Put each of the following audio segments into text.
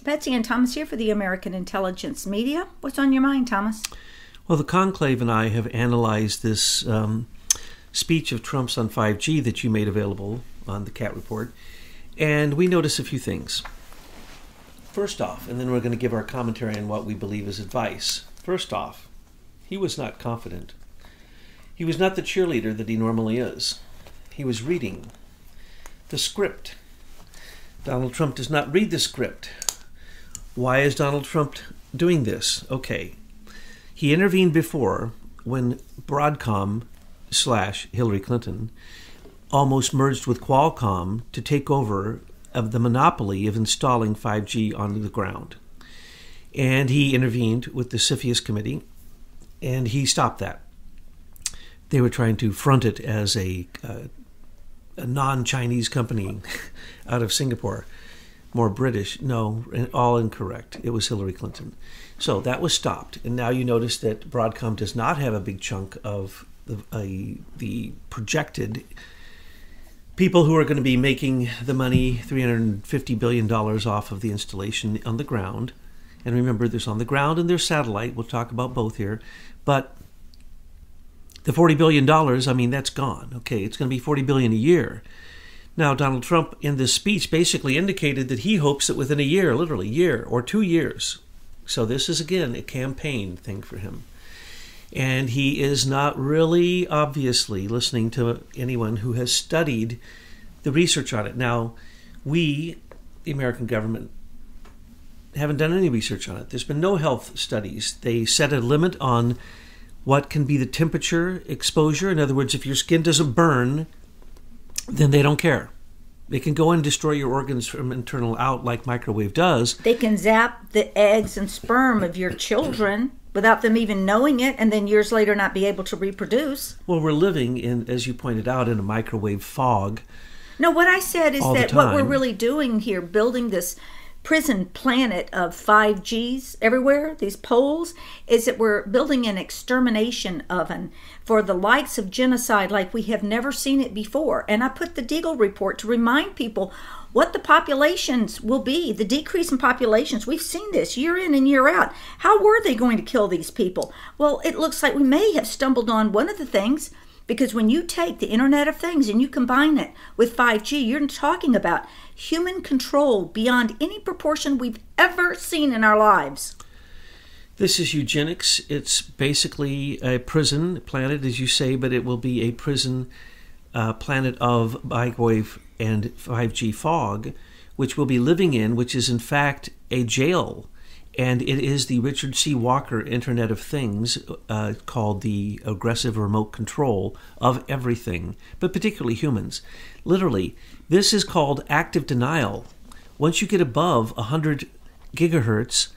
Betsy and Thomas here for the American Intelligence Media. What's on your mind, Thomas? Well, the conclave and I have analyzed this um, speech of Trump's on 5G that you made available on the Cat Report, and we notice a few things. First off, and then we're going to give our commentary on what we believe is advice. First off, he was not confident. He was not the cheerleader that he normally is. He was reading the script. Donald Trump does not read the script. Why is Donald Trump doing this? Okay. He intervened before when Broadcom slash Hillary Clinton almost merged with Qualcomm to take over of the monopoly of installing 5G on the ground. And he intervened with the CFIUS committee and he stopped that. They were trying to front it as a, uh, a non Chinese company out of Singapore, more British. No, all incorrect. It was Hillary Clinton. So that was stopped. And now you notice that Broadcom does not have a big chunk of the, uh, the projected people who are going to be making the money $350 billion off of the installation on the ground. And remember, there's on the ground and there's satellite. We'll talk about both here. But the $40 billion, I mean, that's gone. Okay, it's going to be 40 billion a year. Now, Donald Trump in this speech basically indicated that he hopes that within a year, literally year or two years, so this is again a campaign thing for him. And he is not really obviously listening to anyone who has studied the research on it. Now, we, the American government, haven't done any research on it. There's been no health studies. They set a limit on what can be the temperature exposure. In other words, if your skin doesn't burn, then they don't care. They can go and destroy your organs from internal out like microwave does. They can zap the eggs and sperm of your children without them even knowing it and then years later not be able to reproduce. Well, we're living in as you pointed out in a microwave fog. No, what I said is that what we're really doing here building this prison planet of 5Gs everywhere, these poles, is that we're building an extermination oven for the likes of genocide like we have never seen it before. And I put the Deagel report to remind people what the populations will be, the decrease in populations. We've seen this year in and year out. How were they going to kill these people? Well, it looks like we may have stumbled on one of the things because when you take the Internet of Things and you combine it with 5G, you're talking about human control beyond any proportion we've ever seen in our lives. This is eugenics. It's basically a prison planet, as you say, but it will be a prison uh, planet of microwave and 5G fog, which we'll be living in, which is in fact a jail and it is the Richard C. Walker Internet of Things uh, called the aggressive remote control of everything, but particularly humans. Literally, this is called active denial. Once you get above 100 gigahertz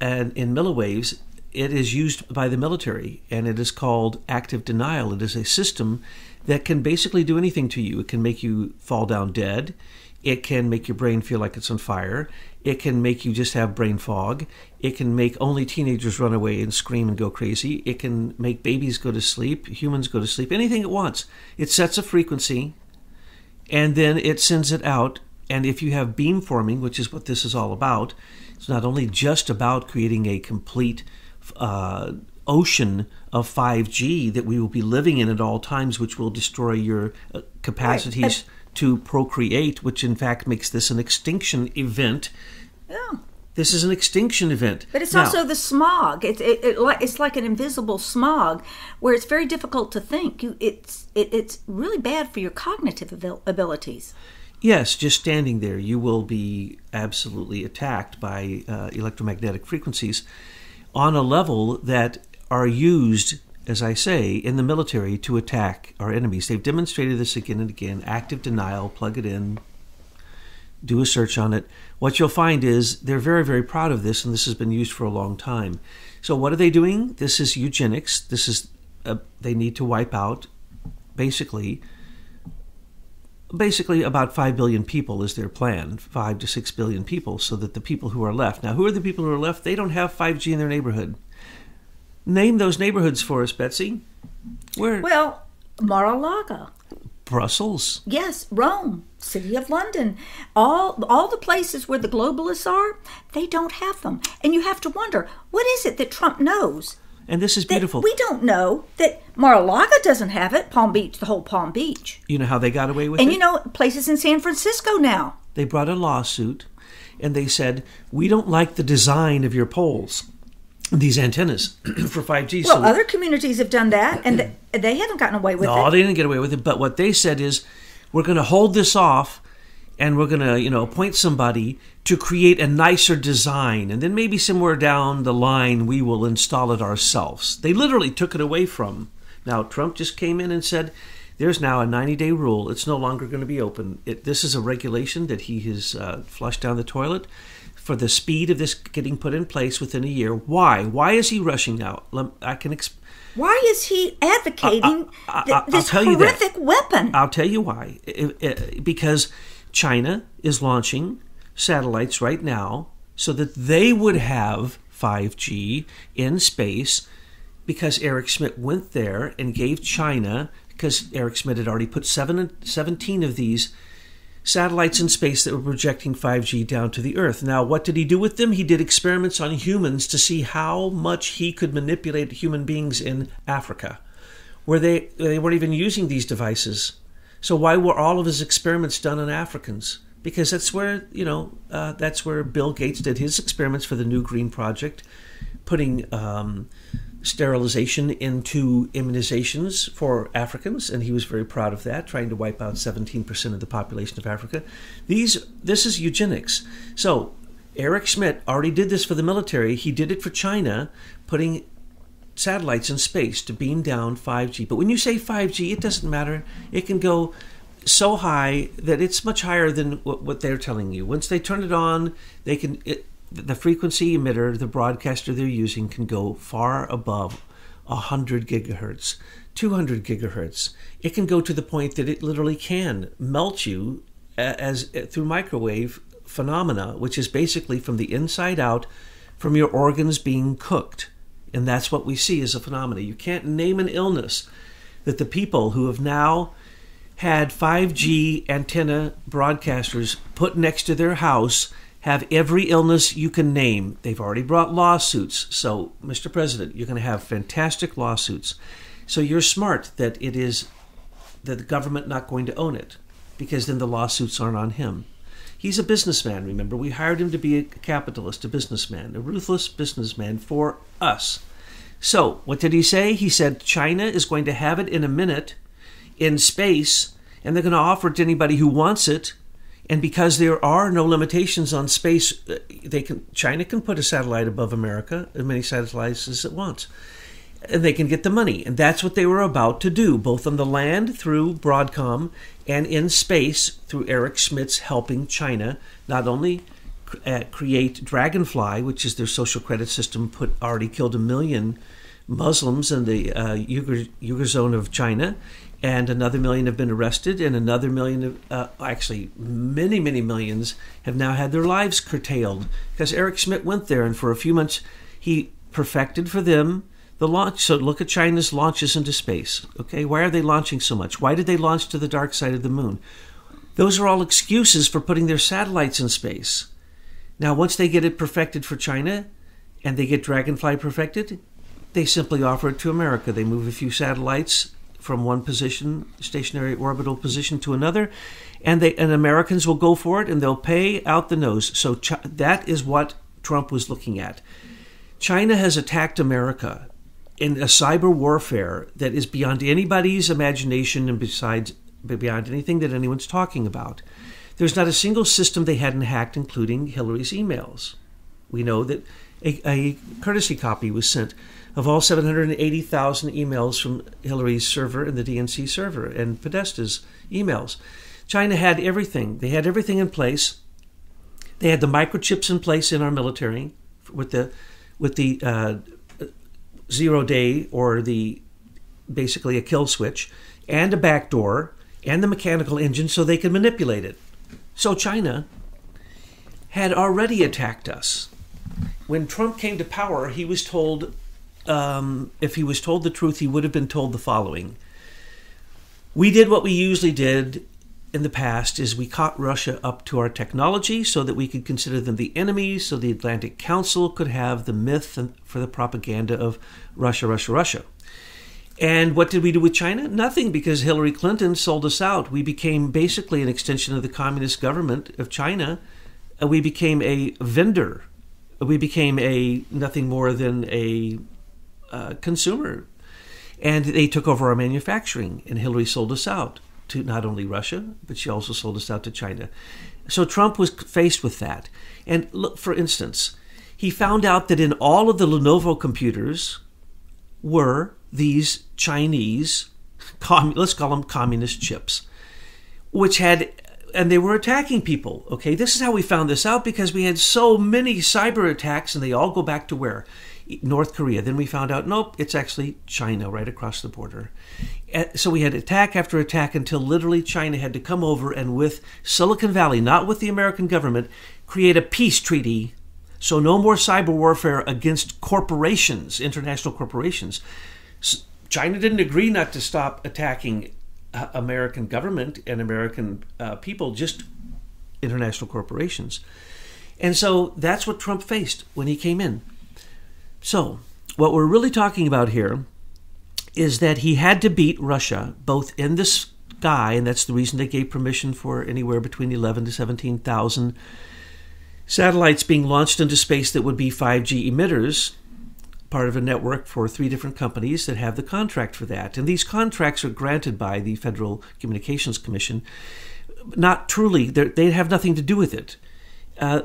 and in milliwaves, it is used by the military and it is called active denial. It is a system that can basically do anything to you. It can make you fall down dead. It can make your brain feel like it's on fire. It can make you just have brain fog. It can make only teenagers run away and scream and go crazy. It can make babies go to sleep, humans go to sleep, anything it wants. It sets a frequency and then it sends it out. And if you have beamforming, which is what this is all about, it's not only just about creating a complete uh, ocean of 5G that we will be living in at all times, which will destroy your uh, capacities. Right to procreate, which in fact makes this an extinction event. Yeah. This is an extinction event. But it's now, also the smog. It's it, it, it's like an invisible smog where it's very difficult to think. You, it's it, it's really bad for your cognitive abilities. Yes, just standing there, you will be absolutely attacked by uh, electromagnetic frequencies on a level that are used as I say, in the military to attack our enemies. They've demonstrated this again and again active denial, plug it in, do a search on it. What you'll find is they're very, very proud of this, and this has been used for a long time. So, what are they doing? This is eugenics. This is, uh, they need to wipe out basically. Basically, about 5 billion people is their plan, 5 to 6 billion people, so that the people who are left. Now, who are the people who are left? They don't have 5G in their neighborhood. Name those neighborhoods for us, Betsy. Where? Well, Mar-a-Lago. Brussels. Yes, Rome, City of London, all all the places where the globalists are, they don't have them. And you have to wonder, what is it that Trump knows? And this is beautiful. We don't know that Mar-a-Lago doesn't have it, Palm Beach, the whole Palm Beach. You know how they got away with and it? And you know places in San Francisco now. They brought a lawsuit and they said, "We don't like the design of your poles." These antennas for 5G. Well, so, other communities have done that, and they haven't gotten away with no, it. No, they didn't get away with it. But what they said is, we're going to hold this off, and we're going to, you know, appoint somebody to create a nicer design, and then maybe somewhere down the line we will install it ourselves. They literally took it away from. Now Trump just came in and said. There's now a 90 day rule. It's no longer going to be open. It, this is a regulation that he has uh, flushed down the toilet for the speed of this getting put in place within a year. Why? Why is he rushing out? I can. Exp- why is he advocating I, I, I, this horrific weapon? I'll tell you why. It, it, because China is launching satellites right now so that they would have 5G in space. Because Eric Schmidt went there and gave China, because Eric Schmidt had already put seven, 17 of these satellites in space that were projecting 5G down to the Earth. Now, what did he do with them? He did experiments on humans to see how much he could manipulate human beings in Africa, where they, they weren't even using these devices. So, why were all of his experiments done on Africans? Because that's where, you know, uh, that's where Bill Gates did his experiments for the New Green Project, putting um, sterilization into immunizations for Africans, and he was very proud of that, trying to wipe out 17% of the population of Africa. These, this is eugenics. So Eric Schmidt already did this for the military. He did it for China, putting satellites in space to beam down 5G. But when you say 5G, it doesn't matter. It can go so high that it's much higher than what, what they're telling you. Once they turn it on, they can. It, the frequency emitter, the broadcaster they're using, can go far above 100 gigahertz, 200 gigahertz. It can go to the point that it literally can melt you as uh, through microwave phenomena, which is basically from the inside out, from your organs being cooked. And that's what we see as a phenomena. You can't name an illness that the people who have now had 5G antenna broadcasters put next to their house have every illness you can name. They've already brought lawsuits. So, Mr. President, you're going to have fantastic lawsuits. So you're smart that it is that the government not going to own it because then the lawsuits aren't on him. He's a businessman, remember. We hired him to be a capitalist, a businessman, a ruthless businessman for us. So, what did he say? He said China is going to have it in a minute in space and they're going to offer it to anybody who wants it and because there are no limitations on space, uh, they can China can put a satellite above America, as many satellites as it wants, and they can get the money. And that's what they were about to do, both on the land through Broadcom and in space through Eric Schmidt's helping China not only uh, create Dragonfly, which is their social credit system, put already killed a million Muslims in the uh, Uyghur, Uyghur zone of China and another million have been arrested, and another million, uh, actually, many, many millions have now had their lives curtailed because Eric Schmidt went there, and for a few months he perfected for them the launch. So look at China's launches into space. Okay, why are they launching so much? Why did they launch to the dark side of the moon? Those are all excuses for putting their satellites in space. Now, once they get it perfected for China, and they get Dragonfly perfected, they simply offer it to America. They move a few satellites from one position, stationary orbital position to another, and they and Americans will go for it and they'll pay out the nose. So Ch- that is what Trump was looking at. China has attacked America in a cyber warfare that is beyond anybody's imagination and besides beyond anything that anyone's talking about. There's not a single system they hadn't hacked, including Hillary's emails. We know that a, a courtesy copy was sent of all 780,000 emails from Hillary's server and the DNC server and Podesta's emails. China had everything. They had everything in place. They had the microchips in place in our military with the with the uh, zero day or the basically a kill switch and a backdoor and the mechanical engine so they could manipulate it. So China had already attacked us. When Trump came to power, he was told um, if he was told the truth, he would have been told the following We did what we usually did in the past is we caught Russia up to our technology so that we could consider them the enemy so the Atlantic Council could have the myth for the propaganda of Russia, Russia, Russia. And what did we do with China? Nothing, because Hillary Clinton sold us out. We became basically an extension of the communist government of China. We became a vendor. We became a nothing more than a uh, consumer. And they took over our manufacturing, and Hillary sold us out to not only Russia, but she also sold us out to China. So Trump was faced with that. And look, for instance, he found out that in all of the Lenovo computers were these Chinese, let's call them communist chips, which had, and they were attacking people. Okay, this is how we found this out because we had so many cyber attacks, and they all go back to where? North Korea. Then we found out, nope, it's actually China right across the border. Eh, so we had attack after attack until literally China had to come over and, with Silicon Valley, not with the American government, create a peace treaty. So no more cyber warfare against corporations, international corporations. China didn't agree not to stop attacking uh, American government and American uh, people, just international corporations. And so that's what Trump faced when he came in. So, what we're really talking about here is that he had to beat Russia both in the sky, and that's the reason they gave permission for anywhere between 11 to 17,000 satellites being launched into space that would be 5G emitters part of a network for three different companies that have the contract for that. And these contracts are granted by the Federal Communications Commission. Not truly, they have nothing to do with it. Uh,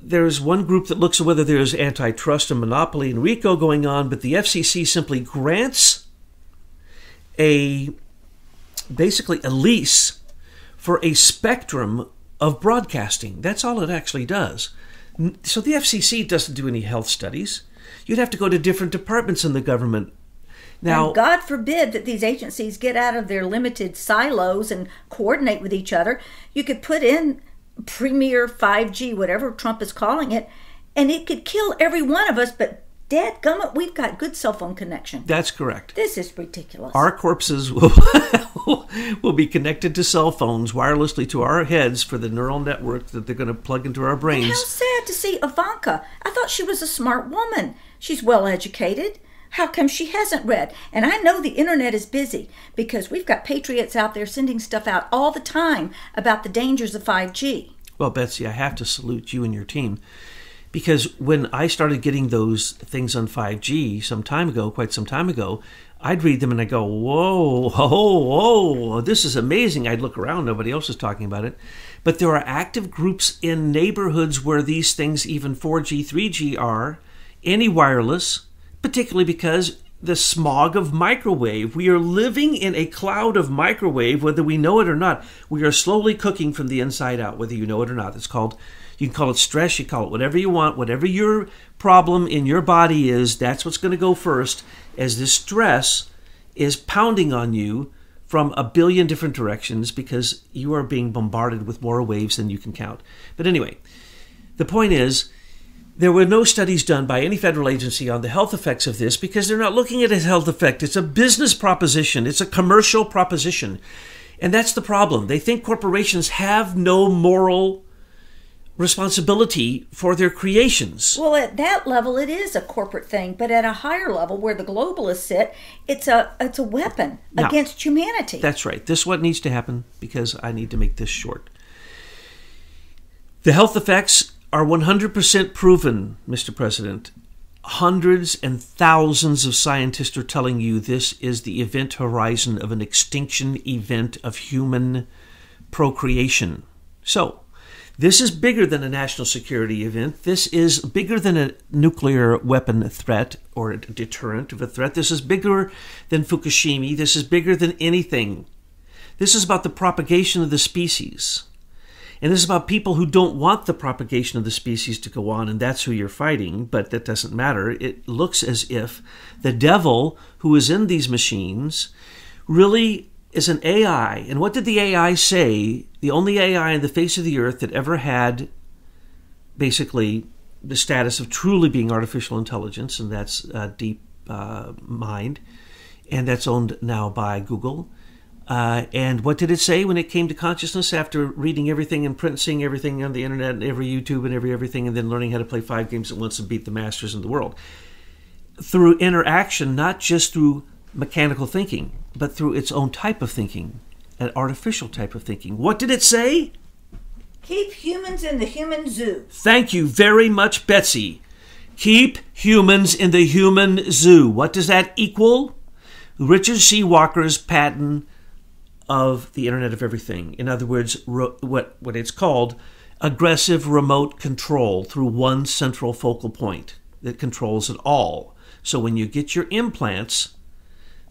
there's one group that looks at whether there's antitrust and monopoly and RICO going on, but the FCC simply grants a basically a lease for a spectrum of broadcasting. That's all it actually does. So the FCC doesn't do any health studies you'd have to go to different departments in the government. Now, and God forbid that these agencies get out of their limited silos and coordinate with each other. You could put in Premier 5G, whatever Trump is calling it, and it could kill every one of us, but Dad gummit, we've got good cell phone connection. That's correct. This is ridiculous. Our corpses will, will be connected to cell phones wirelessly to our heads for the neural network that they're going to plug into our brains. And how sad to see Ivanka. I thought she was a smart woman. She's well educated. How come she hasn't read? And I know the internet is busy because we've got patriots out there sending stuff out all the time about the dangers of 5G. Well, Betsy, I have to salute you and your team because when I started getting those things on 5G some time ago, quite some time ago, I'd read them and I go, whoa, whoa, whoa, this is amazing. I'd look around, nobody else is talking about it. But there are active groups in neighborhoods where these things, even 4G, 3G, are any wireless, particularly because the smog of microwave. We are living in a cloud of microwave, whether we know it or not. We are slowly cooking from the inside out, whether you know it or not. It's called, you can call it stress, you call it whatever you want, whatever your problem in your body is, that's what's going to go first as this stress is pounding on you from a billion different directions because you are being bombarded with more waves than you can count. But anyway, the point is, there were no studies done by any federal agency on the health effects of this because they're not looking at a health effect. It's a business proposition, it's a commercial proposition. And that's the problem. They think corporations have no moral responsibility for their creations. Well, at that level it is a corporate thing, but at a higher level where the globalists sit, it's a it's a weapon now, against humanity. That's right. This is what needs to happen because I need to make this short. The health effects are 100% proven, Mr. President. Hundreds and thousands of scientists are telling you this is the event horizon of an extinction event of human procreation. So, this is bigger than a national security event. This is bigger than a nuclear weapon threat or a deterrent of a threat. This is bigger than Fukushima. This is bigger than anything. This is about the propagation of the species. And this is about people who don't want the propagation of the species to go on, and that's who you're fighting, but that doesn't matter. It looks as if the devil who is in these machines really is an AI. And what did the AI say? The only AI on the face of the earth that ever had basically the status of truly being artificial intelligence, and that's uh, Deep uh, Mind, and that's owned now by Google. Uh, and what did it say when it came to consciousness after reading everything and print, seeing everything on the internet and every YouTube and every everything, and then learning how to play five games at once and beat the masters in the world? Through interaction, not just through mechanical thinking, but through its own type of thinking, an artificial type of thinking. What did it say? Keep humans in the human zoo. Thank you very much, Betsy. Keep humans in the human zoo. What does that equal? Richard C. Walker's patent of the Internet of Everything. In other words, ro- what, what it's called aggressive remote control through one central focal point that controls it all. So when you get your implants,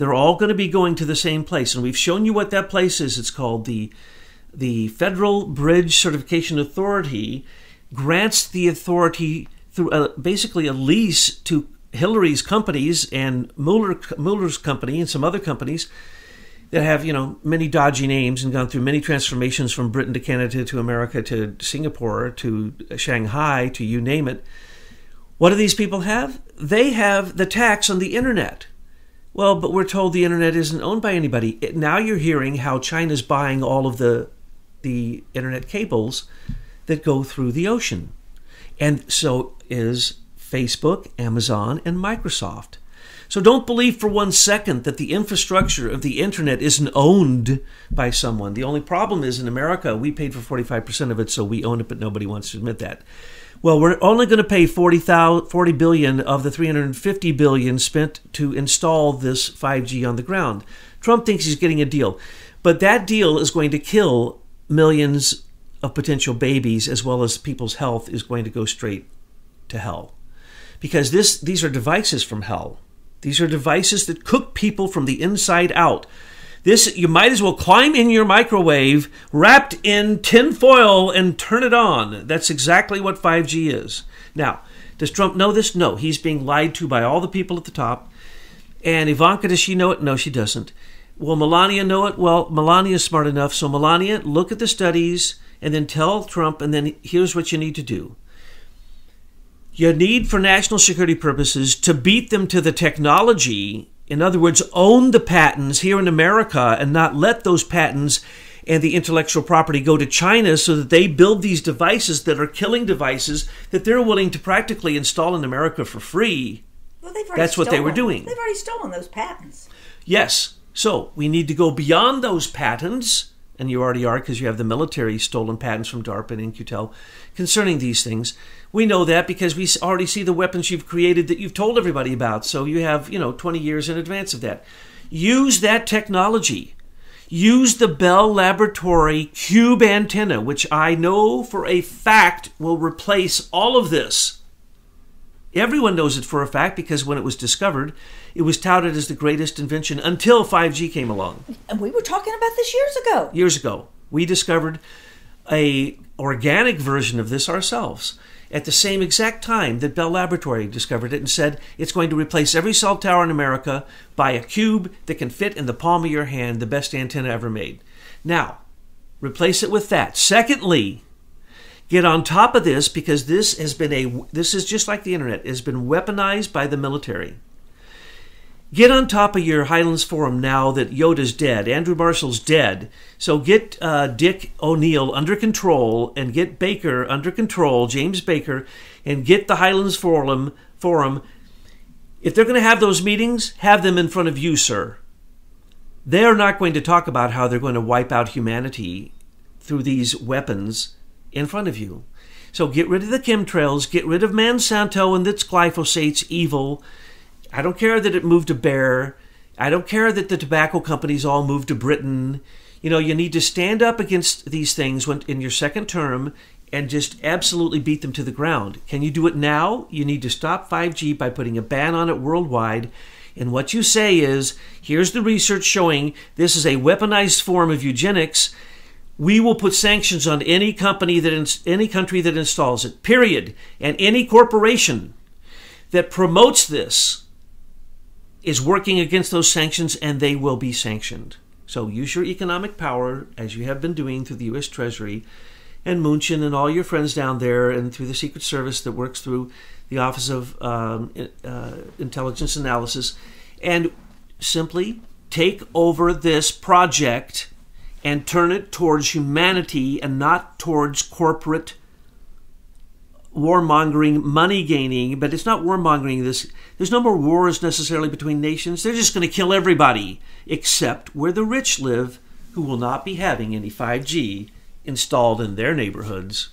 they're all going to be going to the same place. And we've shown you what that place is. It's called the, the Federal Bridge Certification Authority, grants the authority through a, basically a lease to Hillary's companies and Mueller, Mueller's company and some other companies that have you know many dodgy names and gone through many transformations from Britain to Canada to America to Singapore to Shanghai to you name it. What do these people have? They have the tax on the internet. Well, but we're told the internet isn't owned by anybody. Now you're hearing how China's buying all of the the internet cables that go through the ocean. And so is Facebook, Amazon, and Microsoft. So don't believe for one second that the infrastructure of the internet isn't owned by someone. The only problem is in America, we paid for 45% of it, so we own it, but nobody wants to admit that. Well, we're only going to pay 40, 40 billion of the 350 billion spent to install this 5G on the ground. Trump thinks he's getting a deal, but that deal is going to kill millions of potential babies as well as people's health is going to go straight to hell. Because this these are devices from hell. These are devices that cook people from the inside out. This you might as well climb in your microwave wrapped in tin foil and turn it on. That's exactly what 5G is. Now, does Trump know this? No, he's being lied to by all the people at the top. And Ivanka, does she know it? No, she doesn't. Will Melania know it? Well, Melania is smart enough. So, Melania, look at the studies and then tell Trump, and then here's what you need to do you need for national security purposes to beat them to the technology. In other words, own the patents here in America and not let those patents and the intellectual property go to China so that they build these devices that are killing devices that they're willing to practically install in America for free. Well, That's stolen. what they were doing. They've already stolen those patents. Yes. So we need to go beyond those patents, and you already are because you have the military stolen patents from DARPA and In-Q-Tel concerning these things. We know that because we already see the weapons you've created that you've told everybody about. So you have, you know, 20 years in advance of that. Use that technology. Use the Bell Laboratory cube antenna, which I know for a fact will replace all of this. Everyone knows it for a fact because when it was discovered, it was touted as the greatest invention until 5G came along. And we were talking about this years ago. Years ago. We discovered a organic version of this ourselves at the same exact time that Bell Laboratory discovered it and said it's going to replace every cell tower in America by a cube that can fit in the palm of your hand, the best antenna ever made. Now, replace it with that. Secondly, get on top of this because this has been a this is just like the internet, has been weaponized by the military. Get on top of your Highlands Forum now that Yoda's dead, Andrew Marshall's dead. So get uh, Dick O'Neill under control and get Baker under control, James Baker, and get the Highlands Forum. Forum. If they're going to have those meetings, have them in front of you, sir. They're not going to talk about how they're going to wipe out humanity through these weapons in front of you. So get rid of the chemtrails, get rid of Monsanto and its glyphosate's evil I don't care that it moved to Bayer. I don't care that the tobacco companies all moved to Britain. You know, you need to stand up against these things when, in your second term and just absolutely beat them to the ground. Can you do it now? You need to stop 5G by putting a ban on it worldwide. And what you say is here's the research showing this is a weaponized form of eugenics. We will put sanctions on any company that any country that installs it. Period. And any corporation that promotes this is working against those sanctions and they will be sanctioned. So use your economic power as you have been doing through the U.S. Treasury and Mnuchin and all your friends down there and through the Secret Service that works through the Office of um, uh, Intelligence Analysis and simply take over this project and turn it towards humanity and not towards corporate warmongering, money gaining, but it's not warmongering. This there's no more wars necessarily between nations. They're just going to kill everybody except where the rich live, who will not be having any 5G installed in their neighborhoods.